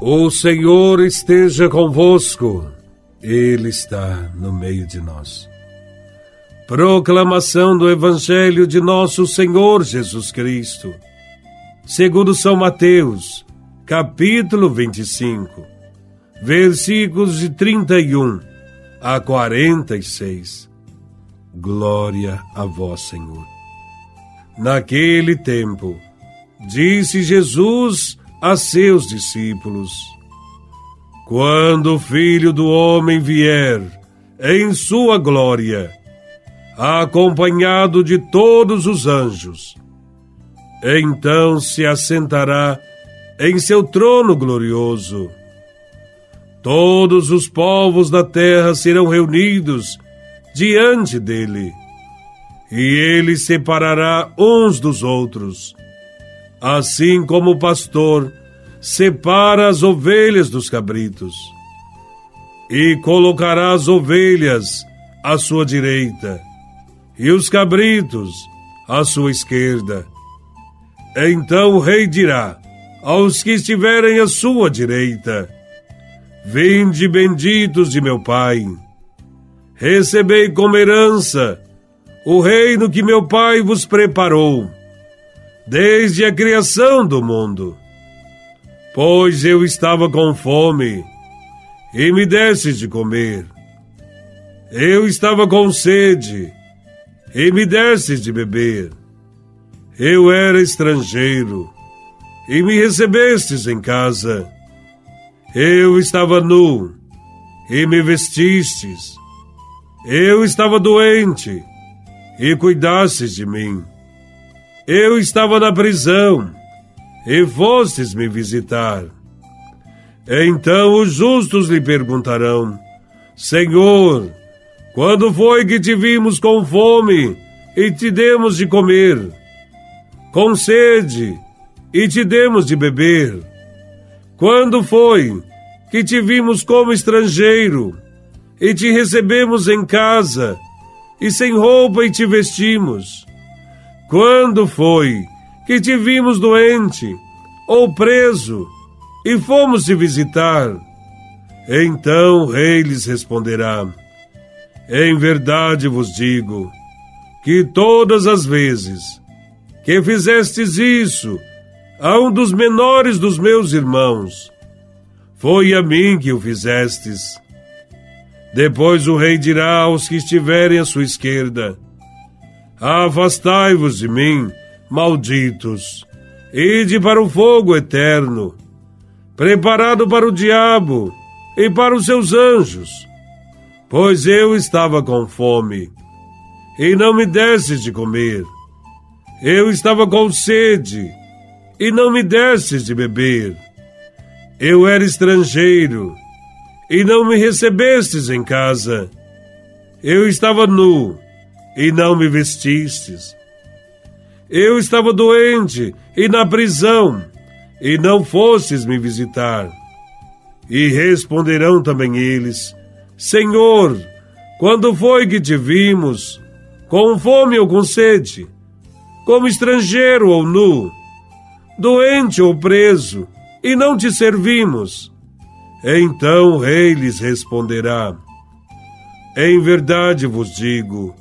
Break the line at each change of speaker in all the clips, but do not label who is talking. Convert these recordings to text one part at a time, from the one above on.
O Senhor esteja convosco, Ele está no meio de nós. Proclamação do Evangelho de Nosso Senhor Jesus Cristo, segundo São Mateus, capítulo 25, versículos de 31 a 46. Glória a Vós, Senhor. Naquele tempo, disse Jesus a seus discípulos: Quando o Filho do Homem vier em sua glória, acompanhado de todos os anjos, então se assentará em seu trono glorioso. Todos os povos da terra serão reunidos diante dele, e ele separará uns dos outros assim como o pastor separa as ovelhas dos cabritos, e colocará as ovelhas à sua direita e os cabritos à sua esquerda. Então o rei dirá aos que estiverem à sua direita: Vinde benditos de meu Pai, recebei como herança o reino que meu Pai vos preparou desde a criação do mundo. Pois eu estava com fome e me desses de comer. Eu estava com sede e me desses de beber. Eu era estrangeiro e me recebestes em casa. Eu estava nu e me vestistes. Eu estava doente e cuidastes de mim. Eu estava na prisão e fostes me visitar. Então os justos lhe perguntarão: Senhor, quando foi que te vimos com fome e te demos de comer? Com sede e te demos de beber? Quando foi que te vimos como estrangeiro e te recebemos em casa e sem roupa e te vestimos? Quando foi que te vimos doente ou preso e fomos te visitar? Então o rei lhes responderá: Em verdade vos digo que todas as vezes que fizestes isso a um dos menores dos meus irmãos, foi a mim que o fizestes. Depois o rei dirá aos que estiverem à sua esquerda: Afastai-vos de mim, malditos, ide para o fogo eterno, preparado para o diabo e para os seus anjos. Pois eu estava com fome, e não me desses de comer. Eu estava com sede, e não me desses de beber. Eu era estrangeiro, e não me recebestes em casa. Eu estava nu, e não me vestistes. Eu estava doente e na prisão, e não fostes me visitar. E responderão também eles: Senhor, quando foi que te vimos? Com fome ou com sede? Como estrangeiro ou nu? Doente ou preso? E não te servimos? Então o rei lhes responderá: Em verdade vos digo,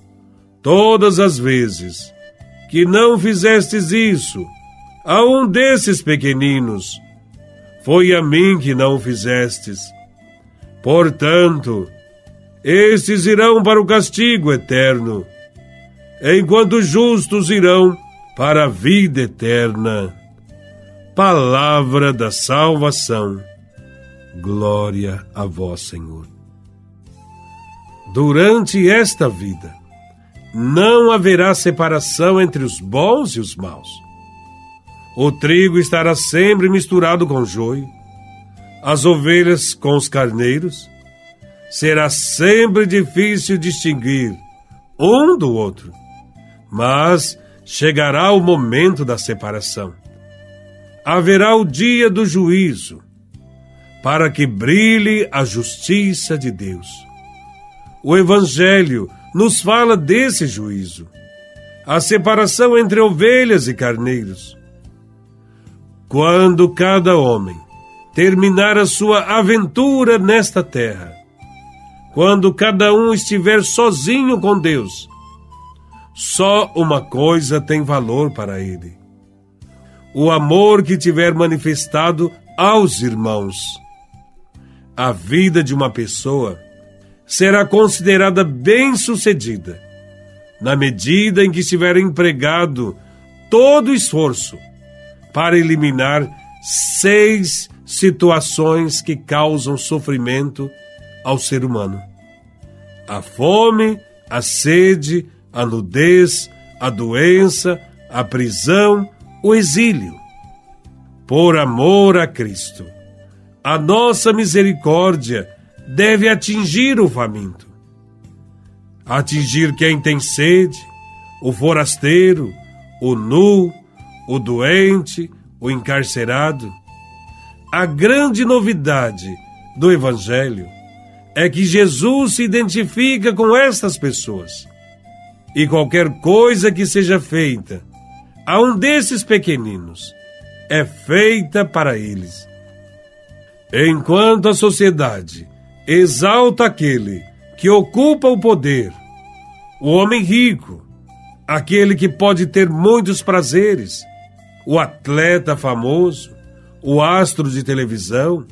todas as vezes que não fizestes isso a um desses pequeninos, foi a mim que não fizestes. Portanto, estes irão para o castigo eterno, enquanto justos irão para a vida eterna. Palavra da salvação. Glória a vós, Senhor. Durante esta vida, não haverá separação entre os bons e os maus. O trigo estará sempre misturado com joio, as ovelhas com os carneiros. Será sempre difícil distinguir um do outro, mas chegará o momento da separação. Haverá o dia do juízo, para que brilhe a justiça de Deus. O Evangelho nos fala desse juízo, a separação entre ovelhas e carneiros. Quando cada homem terminar a sua aventura nesta terra. Quando cada um estiver sozinho com Deus, só uma coisa tem valor para ele: o amor que tiver manifestado aos irmãos. A vida de uma pessoa será considerada bem-sucedida na medida em que estiver empregado todo o esforço para eliminar seis situações que causam sofrimento ao ser humano: a fome, a sede, a nudez, a doença, a prisão, o exílio. Por amor a Cristo, a nossa misericórdia deve atingir o faminto, atingir quem tem sede, o forasteiro, o nu, o doente, o encarcerado. A grande novidade do Evangelho é que Jesus se identifica com estas pessoas. E qualquer coisa que seja feita a um desses pequeninos é feita para eles. Enquanto a sociedade exalta aquele que ocupa o poder, o homem rico, aquele que pode ter muitos prazeres, o atleta famoso, o astro de televisão,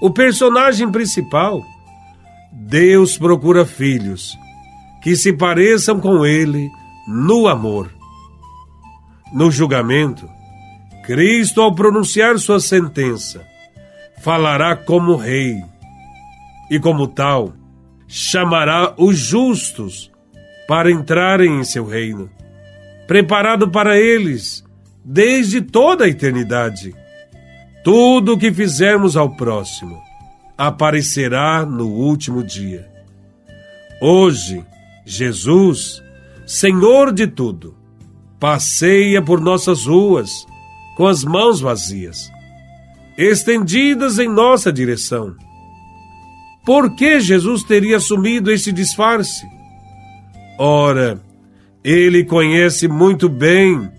o personagem principal. Deus procura filhos que se pareçam com ele no amor. No julgamento, Cristo, ao pronunciar sua sentença, falará como rei e, como tal, chamará os justos para entrarem em seu reino, preparado para eles desde toda a eternidade. Tudo o que fizermos ao próximo aparecerá no último dia. Hoje, Jesus, Senhor de tudo, passeia por nossas ruas com as mãos vazias, estendidas em nossa direção. Por que Jesus teria assumido esse disfarce? Ora, ele conhece muito bem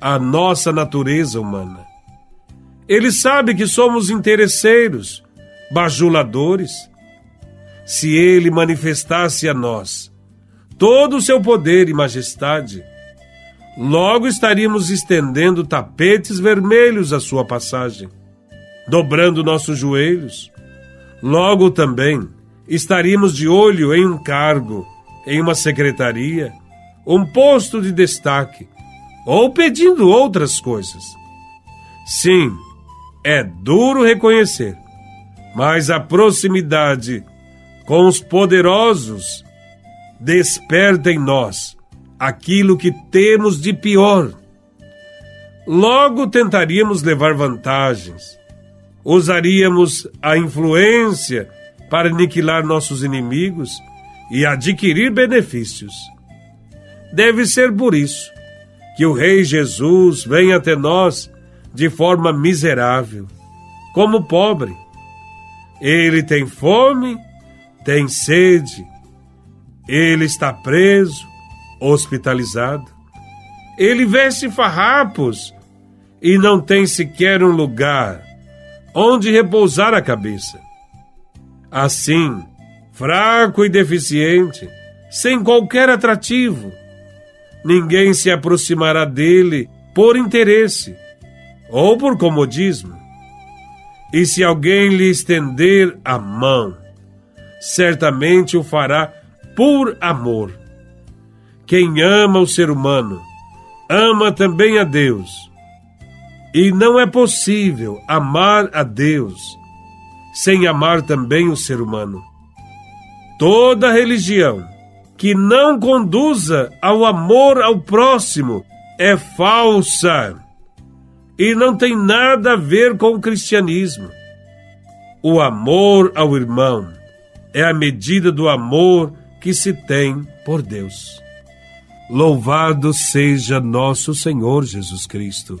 a nossa natureza humana. Ele sabe que somos interesseiros, bajuladores. Se ele manifestasse a nós todo o seu poder e majestade, logo estaríamos estendendo tapetes vermelhos à sua passagem, dobrando nossos joelhos. Logo também estaríamos de olho em um cargo, em uma secretaria, um posto de destaque, ou pedindo outras coisas. Sim, é duro reconhecer, mas a proximidade com os poderosos desperta em nós aquilo que temos de pior. Logo tentaríamos levar vantagens, usaríamos a influência para aniquilar nossos inimigos e adquirir benefícios. Deve ser por isso que o Rei Jesus vem até nós de forma miserável, como pobre. Ele tem fome, tem sede, ele está preso, hospitalizado. Ele veste farrapos e não tem sequer um lugar onde repousar a cabeça. Assim, fraco e deficiente, sem qualquer atrativo, ninguém se aproximará dele por interesse ou por comodismo. E se alguém lhe estender a mão, certamente o fará por amor. Quem ama o ser humano, ama também a Deus. E não é possível amar a Deus sem amar também o ser humano. Toda religião que não conduza ao amor ao próximo é falsa e não tem nada a ver com o cristianismo. O amor ao irmão é a medida do amor que se tem por Deus. Louvado seja nosso Senhor Jesus Cristo,